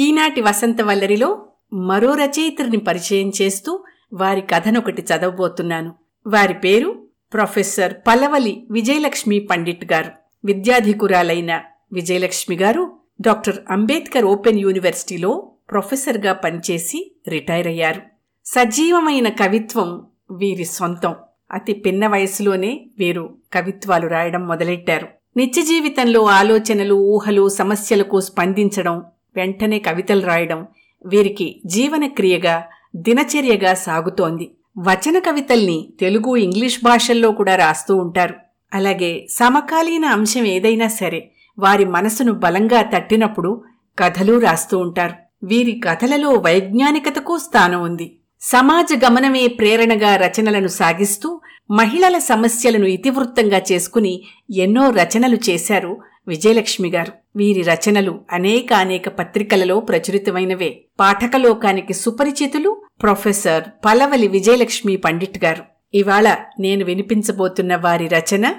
ఈనాటి వసంత వల్లరిలో మరో రచయిత్రిని పరిచయం చేస్తూ వారి కథనొకటి చదవబోతున్నాను. వారి పేరు ప్రొఫెసర్ పలవలి విజయలక్ష్మి పండిట్ గారు. విద్యాధికురాలైన విజయలక్ష్మి గారు డాక్టర్ అంబేద్కర్ ఓపెన్ యూనివర్సిటీలో ప్రొఫెసర్గా పనిచేసి రిటైర్ అయ్యారు. సజీవమైన కవిత్వం వీరి సొంతం. అతి పిన్న వయసులోనే వీరు కవిత్వాలు రాయడం మొదలెట్టారు. నిత్య జీవితంలో ఆలోచనలు ఊహలు సమస్యలకు స్పందించడం వెంటనే కవితలు రాయడం వీరికి జీవన క్రియగా దినచర్యగా సాగుతోంది. వచన కవితల్ని తెలుగు ఇంగ్లీష్ భాషల్లో కూడా రాస్తూ ఉంటారు. అలాగే సమకాలీన అంశం ఏదైనా సరే వారి మనసును బలంగా తట్టినప్పుడు కథలు రాస్తూ ఉంటారు. వీరి కథలలో వైజ్ఞానికతకు స్థానం ఉంది. సమాజ గమనమే ప్రేరణగా రచనలను సాగిస్తూ మహిళల సమస్యలను ఇతివృత్తంగా చేసుకుని ఎన్నో రచనలు చేశారు విజయలక్ష్మి గారు. వీరి రచనలు అనేకానేక అనేక పత్రికలలో ప్రచురితమైనవే. పాఠకలోకానికి సుపరిచితులు ప్రొఫెసర్ పలవలి విజయలక్ష్మి పండిట్ గారు. ఇవాళ నేను వినిపించబోతున్న వారి రచన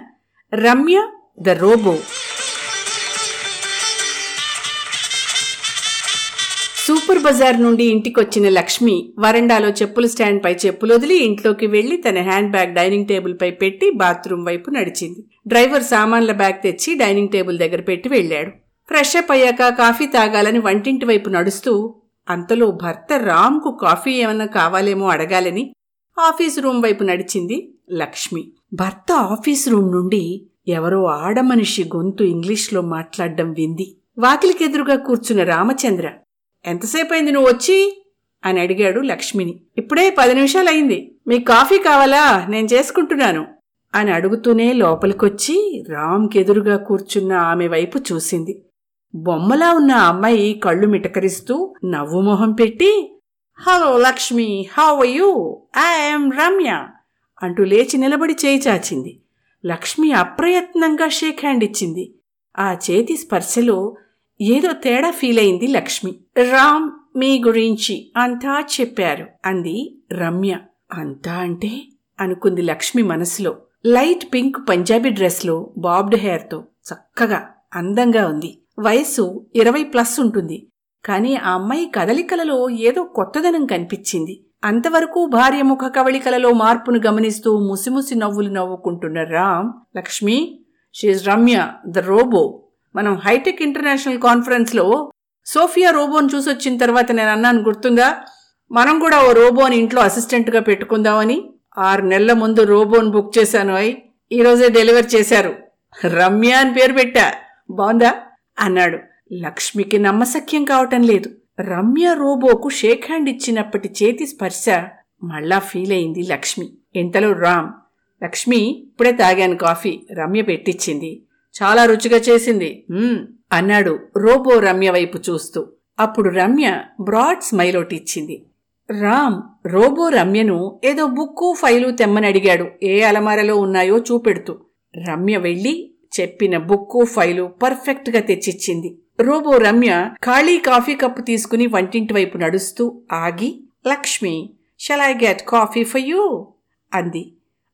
Ramya the robot. Super bazaar నుండి ఇంటికొచ్చిన లక్ష్మి వరండాలో చెప్పుల స్టాండ్ పై చెప్పులు వదిలి ఇంట్లోకి వెళ్ళి తన హ్యాండ్ బ్యాగ్ డైనింగ్ టేబుల్ పై పెట్టి బాత్రూమ్ వైపు నడిచింది. డ్రైవర్ సామాన్ల బ్యాగ్ తెచ్చి డైనింగ్ టేబుల్ దగ్గర పెట్టి వెళ్ళాడు ఫ్రెష్ అప్ అయ్యాక కాఫీ తాగాలని వంటింటి వైపు నడుస్తూ అంతలో భర్త రామ్కు కాఫీ ఏమన్నా కావాలేమో అడగాలని ఆఫీస్ రూమ్ వైపు నడిచింది లక్ష్మి. భర్త ఆఫీస్ రూమ్ నుండి ఎవరో ఆడమనిషి గొంతు ఇంగ్లీష్లో మాట్లాడడం వింది. వాకిలికెదురుగా కూర్చున్న రామచంద్ర ఎంతసేపు అయింది నువ్వు వచ్చి అని అడిగాడు లక్ష్మిని. ఇప్పుడే పది నిమిషాలయింది మీకు కాఫీ కావాలా? నేను చేసుకుంటున్నాను. అని అడుగుతూనే లోపలికొచ్చి రామ్కెదురుగా కూర్చున్న ఆమె వైపు చూసింది. బొమ్మలా ఉన్న అమ్మాయి కళ్ళు మిటకరిస్తూ నవ్వు మొహం పెట్టి hello Lakshmi how you? I'm Ramya అంటూ లేచి నిలబడి చేయి చాచింది. లక్ష్మి అప్రయత్నంగా షేక్ హ్యాండ్ ఇచ్చింది. ఆ చేతి స్పర్శలో ఏదో తేడా ఫీల్ అయింది లక్ష్మి. రామ్ మీ గురించి అంతా చెప్పారు అంది రమ్య. అంతా అంటే అనుకుంది లక్ష్మి మనసులో. లైట్ పింక్ పంజాబీ డ్రెస్లో బాబ్డ్ హెయిర్తో చక్కగా అందంగా ఉంది. వయసు ఇరవై ప్లస్ ఉంటుంది. కానీ ఆ అమ్మాయి కదలికలలో ఏదో కొత్తదనం కనిపించింది. అంతవరకు భార్య ముఖ కవళికలలో మార్పును గమనిస్తూ ముసిముసి నవ్వులు నవ్వుకుంటున్న Ram Lakshmi she's Ramya the robot మనం హైటెక్ ఇంటర్నేషనల్ కాన్ఫరెన్స్లో సోఫియా రోబోని చూసొచ్చిన తర్వాత నేను అన్నాను గుర్తుందా? మనం కూడా ఓ రోబోని ఇంట్లో అసిస్టెంట్గా పెట్టుకుందామని ఆరు నెలల ముందు రోబోని బుక్ చేశాను. అయి ఈరోజే డెలివరీ చేశారు. రమ్య అని పేరు పెట్టా. బాగుందా అన్నాడు. లక్ష్మికి నమ్మసఖ్యం కావటం లేదు. రమ్య రోబోకు షేక్ హ్యాండ్ ఇచ్చినప్పటి చేతి స్పర్శ మళ్ళా ఫీల్ అయింది లక్ష్మి. ఇంతలో రామ్ లక్ష్మి ఇప్పుడే తాగాను కాఫీ. రమ్య పెట్టించింది చాలా రుచిగా చేసింది. అన్నాడు రోబో రమ్య వైపు చూస్తూ. అప్పుడు రమ్య బ్రాడ్ స్మైల్ ఒకటి ఇచ్చింది. రామ్ రోబో రమ్యను ఏదో బుక్కు ఫైలు తెమ్మని అడిగాడు. ఏ అలమారలో ఉన్నాయో చూపెడుతూ. రమ్య వెళ్ళి చెప్పిన బుక్కు ఫైలు పర్ఫెక్ట్గా తెచ్చిచ్చింది. రోబో రమ్య ఖాళీ కాఫీ కప్పు తీసుకుని వంటింటి వైపు నడుస్తూ ఆగి Lakshmi shall I get coffee for you అంది.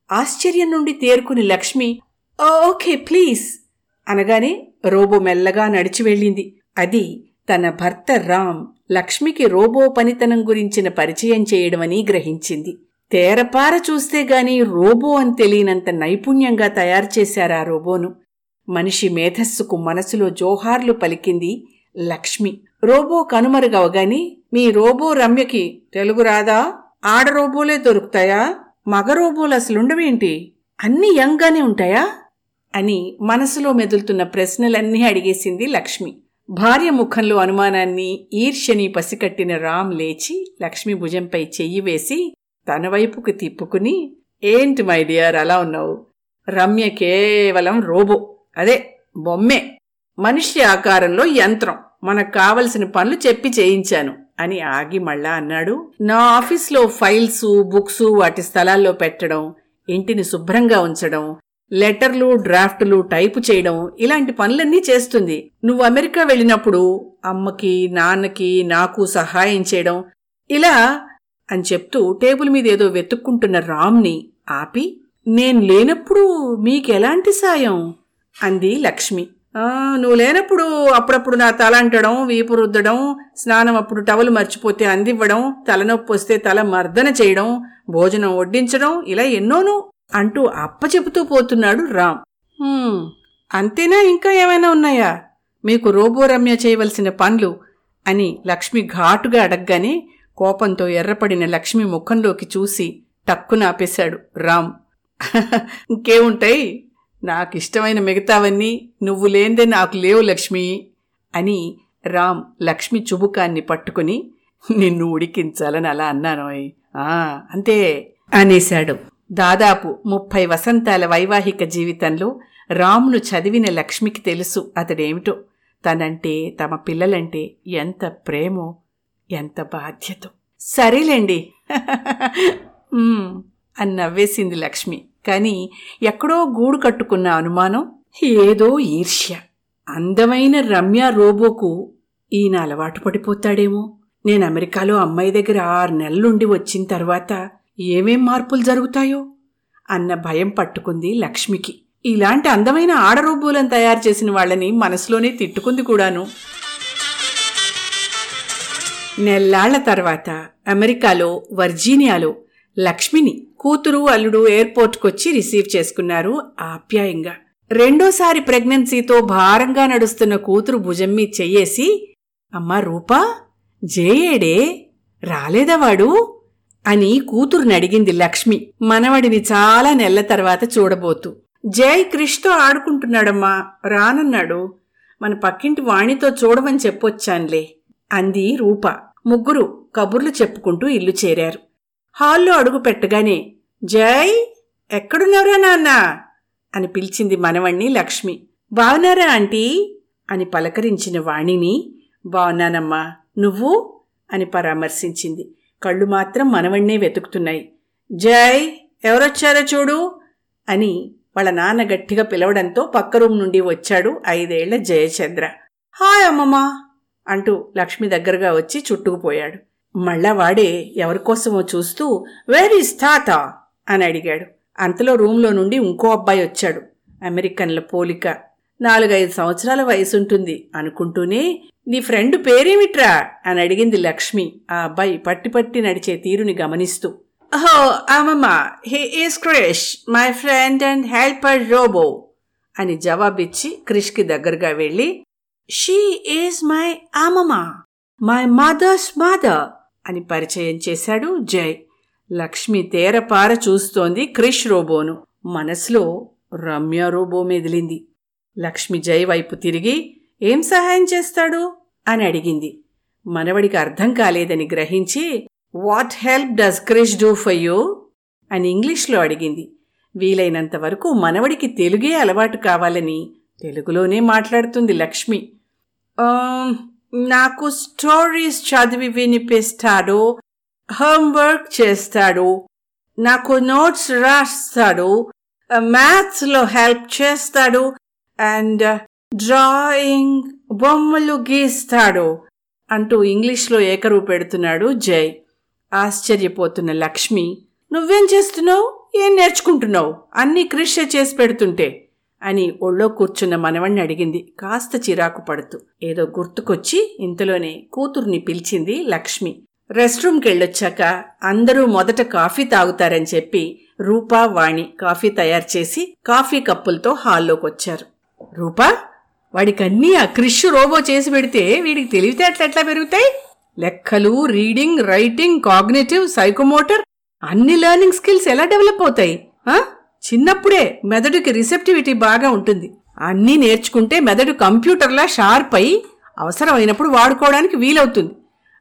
ఆశ్చర్యం నుండి తేరుకుని లక్ష్మి oh, ఓకే ప్లీజ్ అనగానే రోబో మెల్లగా నడిచి వెళ్ళింది. అది తన భర్త రామ్ లక్ష్మికి రోబో పనితనం గురించిన పరిచయం చేయడమని గ్రహించింది. తేరపార చూస్తే గాని రోబో అని తెలియనంత నైపుణ్యంగా తయారు చేశారా రోబోను. మనిషి మేధస్సుకు మనసులో జోహార్లు పలికింది లక్ష్మి. రోబో కనుమరుగవగాని మీ రోబో రమ్యకి తెలుగు రాదా? ఆడ రోబోలే దొరుకుతాయా? మగ రోబోలు అసలుండవేంటి? అన్ని యంగ్గానే ఉంటాయా? అని మనసులో మెదులుతున్న ప్రశ్నలన్నీ అడిగేసింది లక్ష్మి. భార్య ముఖంలో అనుమానాన్ని ఈర్ష్యని పసికట్టిన రామ్ లేచి లక్ష్మి భుజంపై చెయ్యి వేసి తన వైపుకు తిప్పుకుని ఏంటి మై డియర్ అలా ఉన్నావు? రమ్య కేవలం రోబో. అదే బొమ్మే. మనిషి ఆకారంలో యంత్రం. మనకు కావలసిన పనులు చెప్పి చేయించాను అని ఆగి మళ్ళా అన్నాడు. నా ఆఫీస్లో ఫైల్స్ బుక్స్ వాటి స్థలాల్లో పెట్టడం ఇంటిని శుభ్రంగా ఉంచడం లెటర్లు డ్రాఫ్ట్లు టైపు చేయడం ఇలాంటి పనులన్నీ చేస్తుంది. నువ్వు అమెరికా వెళ్ళినప్పుడు అమ్మకి నాన్నకి నాకు సహాయం చేయడం ఇలా అని చెప్తూ టేబుల్ మీద ఏదో వెతుక్కుంటున్న రామ్ని ఆపి నేను లేనప్పుడు మీకెలాంటి సాయం? అంది లక్ష్మి. నువ్వు లేనప్పుడు అప్పుడప్పుడు నా తల అంటడం వీపు రుద్దడం స్నానం అప్పుడు టవల్ మర్చిపోతే అందివ్వడం తలనొప్పి వస్తే తల మర్దన చేయడం భోజనం వడ్డించడం ఇలా ఎన్నోను అంటూ అప్ప చెబుతూ పోతున్నాడు రామ్. అంతేనా ఇంకా ఏమైనా ఉన్నాయా? మీకు రోబోరమ్య చేయవలసిన పనులు అని లక్ష్మి ఘాటుగా అడగగానే కోపంతో ఎర్రపడిన లక్ష్మి ముఖంలోకి చూసి టక్కున ఆపేశాడు రామ్. ఇంకేముంటాయి? నాకిష్టమైన మిగతావన్నీ నువ్వు లేందే నాకు లేవు లక్ష్మి అని రామ్ లక్ష్మి చుబుకాన్ని పట్టుకుని నిన్ను ఉడికించాలని అలా అన్నానోయ్. అంతే అనేశాడు. దాదాపు ముప్పై వసంతాల వైవాహిక జీవితంలో రామును చదివిన లక్ష్మికి తెలుసు అతడేమిటో. తనంటే తమ పిల్లలంటే ఎంత ప్రేమో ఎంత బాధ్యతో. సరేలేండి. అని నవ్వేసింది లక్ష్మి. కాని ఎక్కడో గూడు కట్టుకున్న అనుమానం ఏదో ఈర్ష్య. అందమైన రమ్య రోబోకు ఈయన అలవాటు పడిపోతాడేమో. నేను అమెరికాలో అమ్మాయి దగ్గర ఆరు నెలలుండి వచ్చిన తర్వాత ఏమేం మార్పులు జరుగుతాయో? అన్న భయం పట్టుకుంది లక్ష్మికి. ఇలాంటి అందమైన ఆడరోబోలను తయారు చేసిన వాళ్ళని మనసులోనే తిట్టుకుంది కూడాను. నెల్లాళ్ళ తర్వాత అమెరికాలో వర్జీనియాలో లక్ష్మిని కూతురు అల్లుడు ఎయిర్పోర్ట్కొచ్చి రిసీవ్ చేసుకున్నారు ఆప్యాయంగా. రెండోసారి ప్రెగ్నెన్సీతో భారంగా నడుస్తున్న కూతురు భుజం మీద చెయ్యేసి అమ్మా రూపా జేయేడే రాలేదా వాడు? అని కూతురుని అడిగింది లక్ష్మి. మనవడిని చాలా నెలల తర్వాత చూడబోతూ. జై క్రిష్తో ఆడుకుంటున్నాడమ్మా రానన్నాడు. మన పక్కింటి వాణితో చూడమని చెప్పొచ్చాన్లే అంది రూప. ముగ్గురు కబుర్లు చెప్పుకుంటూ ఇల్లు చేరారు. హాల్లో అడుగు పెట్టగానే జై ఎక్కడున్నారా నాన్న? అని పిలిచింది మనవణ్ణి లక్ష్మి. బాగున్నారా ఆంటీ? అని పలకరించిన వాణిని బాగున్నానమ్మా నువ్వు? అని పరామర్శించింది. కళ్ళు మాత్రం మనవణ్ణే వెతుకుతున్నాయి. జై ఎవరొచ్చారో చూడు అని వాళ్ళ నాన్న గట్టిగా పిలవడంతో పక్క రూమ్ నుండి వచ్చాడు ఐదేళ్ళ జయచంద్ర. హాయ్ అమ్మమ్మ అంటూ లక్ష్మి దగ్గరగా వచ్చి చుట్టుకుపోయాడు మళ్ళా వాడే ఎవరికోసమో చూస్తూ వేర్ ఈస్ తాత? అని అడిగాడు. అంతలో రూంలో నుండి ఇంకో అబ్బాయి వచ్చాడు. అమెరికన్ల పోలిక. నాలుగైదు సంవత్సరాల వయసుంటుంది అనుకుంటూనే నీ ఫ్రెండ్ పేరేమిట్రా? అని అడిగింది లక్ష్మి. ఆ అబ్బాయి పట్టి పట్టి నడిచే తీరుని గమనిస్తూ. ఓహో అమ్మమ్మ he is Krish my friend and helper robot అని జవాబిచ్చి క్రిష్కి దగ్గరగా వెళ్ళి షీ ఈజ్ మై ఆమమ్మా మై మదర్స్ మదర్ అని పరిచయం చేశాడు జై. లక్ష్మి తేరపార చూస్తోంది క్రిష్ రోబోను. మనసులో రమ్య రోబో మెదిలింది. లక్ష్మి జై వైపు తిరిగి ఏం సహాయం చేస్తాడు? అని అడిగింది. మనవడికి అర్థం కాలేదని గ్రహించి what help does Krish do for you? అని ఇంగ్లీష్లో అడిగింది. వీలైనంత వరకు మనవడికి తెలుగే అలవాటు కావాలని తెలుగులోనే మాట్లాడుతుంది లక్ష్మి. నాకు స్టోరీస్ చదివి వినిపిస్తాడు హోంవర్క్ చేస్తాడు నాకు నోట్స్ రాస్తాడు మ్యాథ్స్లో హెల్ప్ చేస్తాడు అండ్ డ్రాయింగ్ బొమ్మలు గీస్తాడు అంటూ ఇంగ్లీష్లో ఏకరువు పెడుతున్నాడు జై. ఆశ్చర్యపోతున్న లక్ష్మి నువ్వేం చేస్తున్నావు? ఏం నేర్చుకుంటున్నావు? అన్నీ కృషి చేసి పెడుతుంటే అని ఒళ్ళో కూర్చున్న మనవణ్ణి అడిగింది కాస్త చిరాకు పడుతూ. ఏదో గుర్తుకొచ్చి ఇంతలోనే కూతుర్ని పిలిచింది లక్ష్మి. రెస్ట్రూమ్కి వెళ్ళొచ్చాక అందరూ మొదట కాఫీ తాగుతారని చెప్పి రూపా వాణి కాఫీ తయారు చేసి కాఫీ కప్పులతో హాల్లోకి వచ్చారు రూపా వాడికన్నీ ఆ క్రిష్ రోబో చేసి పెడితే వీడికి తెలివితేటలు ఎట్లా పెరుగుతాయి? లెక్కలు రీడింగ్ రైటింగ్ కాగ్నేటివ్ సైకోమోటర్ అన్ని లెర్నింగ్ స్కిల్స్ ఎలా డెవలప్ అవుతాయి? చిన్నప్పుడే మెదడుకి రిసెప్టివిటీ బాగా ఉంటుంది. అన్నీ నేర్చుకుంటే మెదడు కంప్యూటర్లా షార్ప్ అయి అవసరమైనప్పుడు వాడుకోవడానికి వీలవుతుంది.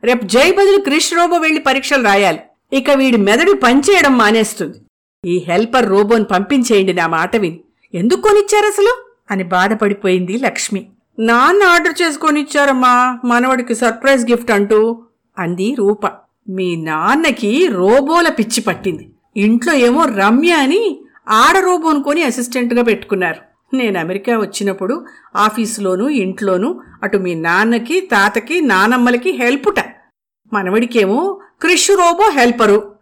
రేపు జై బదులు క్రిష్ రోబో వెళ్ళి పరీక్షలు రాయాలి. ఇక వీడి మెదడు పనిచేయడం మానేస్తుంది. ఈ హెల్పర్ రోబోని పంపించేయండి నా మాట విని. ఎందుకు కొనిచ్చారు అసలు అని బాధపడిపోయింది లక్ష్మి. నాన్న ఆర్డర్ చేసుకొని ఇచ్చారమ్మా మనవడికి సర్ప్రైజ్ గిఫ్ట్ అంటూ అంది రూప. మీ నాన్నకి రోబోల పిచ్చి పట్టింది. ఇంట్లో ఏమో రమ్య అని ఆడ రోబోను కొని అసిస్టెంట్గా పెట్టుకున్నారు. నేను అమెరికా వచ్చినప్పుడు ఆఫీసులోనూ ఇంట్లోనూ అటు మీ నాన్నకి తాతకి నానమ్మలకి హెల్పుట. మనవడికేమో క్రిష్ రోబో హెల్పరు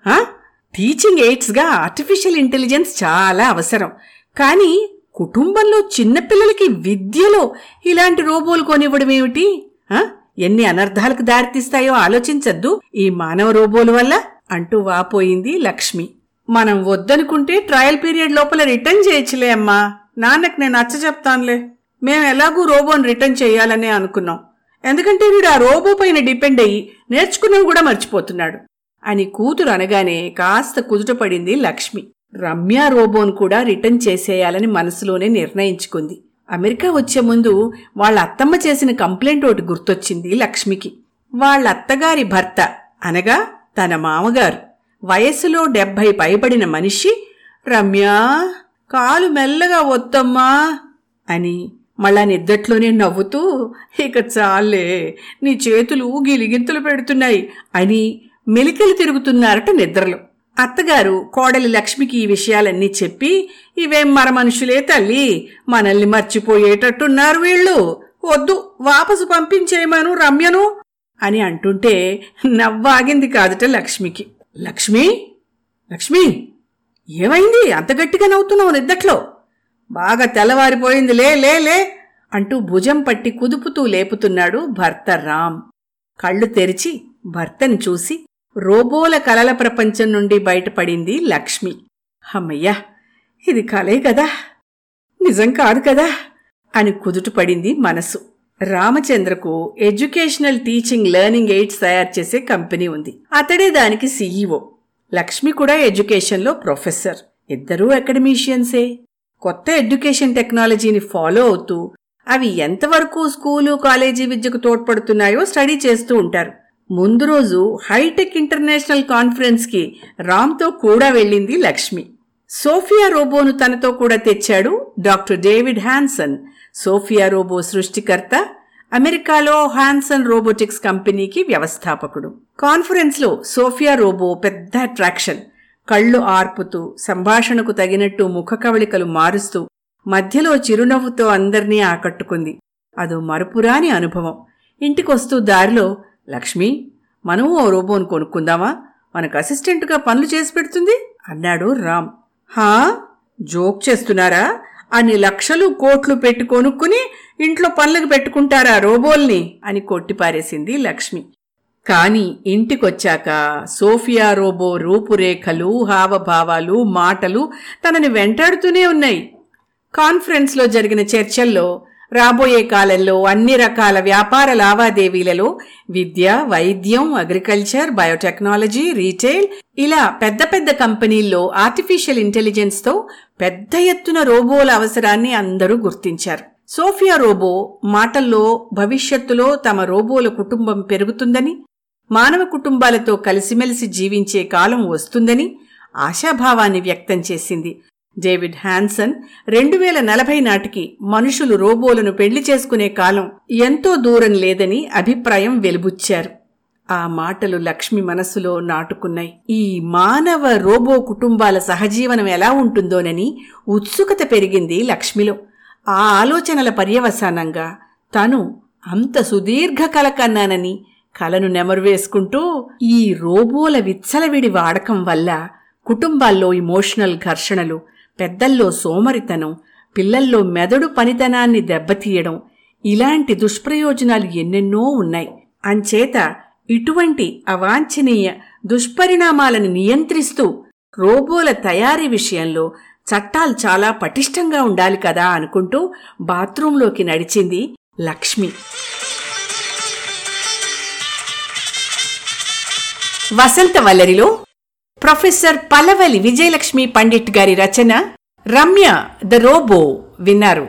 టీచింగ్ ఎయిడ్స్గా ఆర్టిఫిషియల్ ఇంటెలిజెన్స్ చాలా అవసరం. కానీ కుటుంబంలో చిన్నపిల్లలకి విద్యలో ఇలాంటి రోబోలు కొనివ్వడం ఏమిటి? ఆ? ఎన్ని అనర్థాలకు దారితీస్తాయో ఆలోచించద్దు. ఈ మానవ రోబోల వల్ల అంటూ వాపోయింది లక్ష్మి. మనం వద్దనుకుంటే ట్రయల్ పీరియడ్ లోపల రిటర్న్ చేయొచ్చులే అమ్మా. నాన్నకు నేను నచ్చ చెప్తానులే. మేము ఎలాగూ రోబోని రిటర్న్ చేయాలనే అనుకున్నాం. ఎందుకంటే వీడు ఆ రోబో పైన డిపెండ్ అయ్యి నేర్చుకున్నవి కూడా మర్చిపోతున్నాడు. అని కూతురు అనగానే కాస్త కుదుటపడింది లక్ష్మి. రమ్య రోబోను కూడా రిటర్న్ చేసేయాలని మనసులోనే నిర్ణయించుకుంది. అమెరికా వచ్చే ముందు వాళ్ళ అత్తమ్మ చేసిన కంప్లైంట్ ఒకటి గుర్తొచ్చింది లక్ష్మికి. వాళ్ళ అత్తగారి భర్త అనగా తన మామగారు వయస్సులో డెబ్భై పైబడిన మనిషి రమ్య కాలు మెల్లగా వద్దమ్మా అని మళ్ళా నిద్దట్లోనే నవ్వుతూ ఇక చాలే నీ చేతులు గిలిగింతలు పెడుతున్నాయి అని మెలికలు తిరుగుతున్నారట నిద్రలో. అత్తగారు కోడలి లక్ష్మికి ఈ విషయాలన్నీ చెప్పి ఇవేం మర మనుషులే తల్లి? మనల్ని మర్చిపోయేటట్టున్నారు వీళ్ళు. వద్దు వాపసు పంపించేయమను రమ్యను అని అంటుంటే నవ్వాగింది కాదుట లక్ష్మికి. లక్ష్మి? లక్ష్మి? ఏమైంది? అంత గట్టిగా నవ్వుతున్నావు నిద్దట్లో? బాగా తెల్లవారిపోయింది లే లే లే అంటూ భుజం పట్టి కుదుపుతూ లేపుతున్నాడు భర్త రామ్. కళ్ళు తెరిచి భర్తని చూసి రోబోల కలల ప్రపంచం నుండి బయటపడింది లక్ష్మి. అమ్మయ్యా ఇది కలే కదా? నిజం కాదు కదా? అని కుదుటపడింది మనసు. రామచంద్రకు ఎడ్యుకేషనల్ టీచింగ్ లెర్నింగ్ ఎయిడ్స్ తయారు చేసే కంపెనీ ఉంది. అతడే దానికి సీఈఓ లక్ష్మి కూడా ఎడ్యుకేషన్లో ప్రొఫెసర్. ఇద్దరూ అకాడమీషియన్సే. కొత్త ఎడ్యుకేషన్ టెక్నాలజీని ఫాలో అవుతూ అవి ఎంతవరకు స్కూలు కాలేజీ విద్యకు తోడ్పడుతున్నాయో స్టడీ చేస్తూ ఉంటారు. ముందు రోజు హైటెక్ ఇంటర్నేషనల్ కాన్ఫరెన్స్కి రామ్తో కూడా వెళ్ళింది లక్ష్మి. సోఫియా రోబోను తనతో కూడా తెచ్చాడు doctor David Hanson. Sophia robot సృష్టికర్త అమెరికాలో హ్యాన్సన్ రోబోటిక్స్ కంపెనీకి వ్యవస్థాపకుడు. కాన్ఫరెన్స్లో సోఫియా రోబో పెద్ద అట్రాక్షన్. కళ్ళు ఆర్పుతూ సంభాషణకు తగినట్టు ముఖ కవళికలు మారుస్తూ మధ్యలో చిరునవ్వుతో అందర్నీ ఆకట్టుకుంది. అదో మరుపురాని అనుభవం. ఇంటికొస్తూ దారిలో లక్ష్మి మనము ఓ రోబోను కొనుక్కుందామా? మనకు అసిస్టెంట్గా పనులు చేసి పెడుతుంది? అన్నాడు రామ్. హా? జోక్ చేస్తున్నారా? అన్ని లక్షలు కోట్లు పెట్టి కొనుక్కుని ఇంట్లో పనులకు పెట్టుకుంటారా రోబోల్ని? అని కొట్టిపారేసింది లక్ష్మి. కాని ఇంటికొచ్చాక సోఫియా రోబో రూపురేఖలు హావభావాలు మాటలు తనని వెంటాడుతూనే ఉన్నాయి. కాన్ఫరెన్స్లో జరిగిన చర్చల్లో రాబోయే కాలంలో అన్ని రకాల వ్యాపార లావాదేవీలలో విద్య వైద్యం అగ్రికల్చర్ బయోటెక్నాలజీ రీటైల్ ఇలా పెద్ద పెద్ద కంపెనీల్లో ఆర్టిఫిషియల్ ఇంటెలిజెన్స్తో పెద్ద ఎత్తున రోబోల అవసరాన్ని అందరూ గుర్తించారు. సోఫియా రోబో మాటల్లో భవిష్యత్తులో తమ రోబోల కుటుంబం పెరుగుతుందని మానవ కుటుంబాలతో కలిసిమెలిసి జీవించే కాలం వస్తుందని ఆశాభావాన్ని వ్యక్తం చేసింది. డేవిడ్ హ్యాన్సన్ రెండు వేల నలభై నాటికి మనుషులు రోబోలను పెళ్ళి చేసుకునే కాలం ఎంతో దూరం లేదని అభిప్రాయం వెలుబుచ్చారు. ఆ మాటలు లక్ష్మి మనస్సులో నాటుకున్నాయి. ఈ మానవ రోబో కుటుంబాల సహజీవనం ఎలా ఉంటుందోనని ఉత్సుకత పెరిగింది లక్ష్మిలో. ఆ ఆలోచనల పర్యవసానంగా తను అంత సుదీర్ఘ కల కన్నానని కలను నెమరువేసుకుంటూ ఈ రోబోల విచ్చలవిడి వాడకం వల్ల కుటుంబాల్లో ఇమోషనల్ ఘర్షణలు పెద్దల్లో సోమరితనం పిల్లల్లో మెదడు పనితనాన్ని దెబ్బతీయడం ఇలాంటి దుష్ప్రయోజనాలు ఎన్నెన్నో ఉన్నాయి. అంచేత ఇటువంటి అవాంఛనీయ దుష్పరిణామాలను నియంత్రిస్తూ రోబోల తయారీ విషయంలో చట్టాలు చాలా పటిష్టంగా ఉండాలి కదా అనుకుంటూ బాత్రూంలోకి నడిచింది లక్ష్మి. వసంత వల్లరిలో ప్రొఫెసర్ పలవలి విజయలక్ష్మి పండిట్ గారి రచన రమ్య ద రోబో విన్నారు.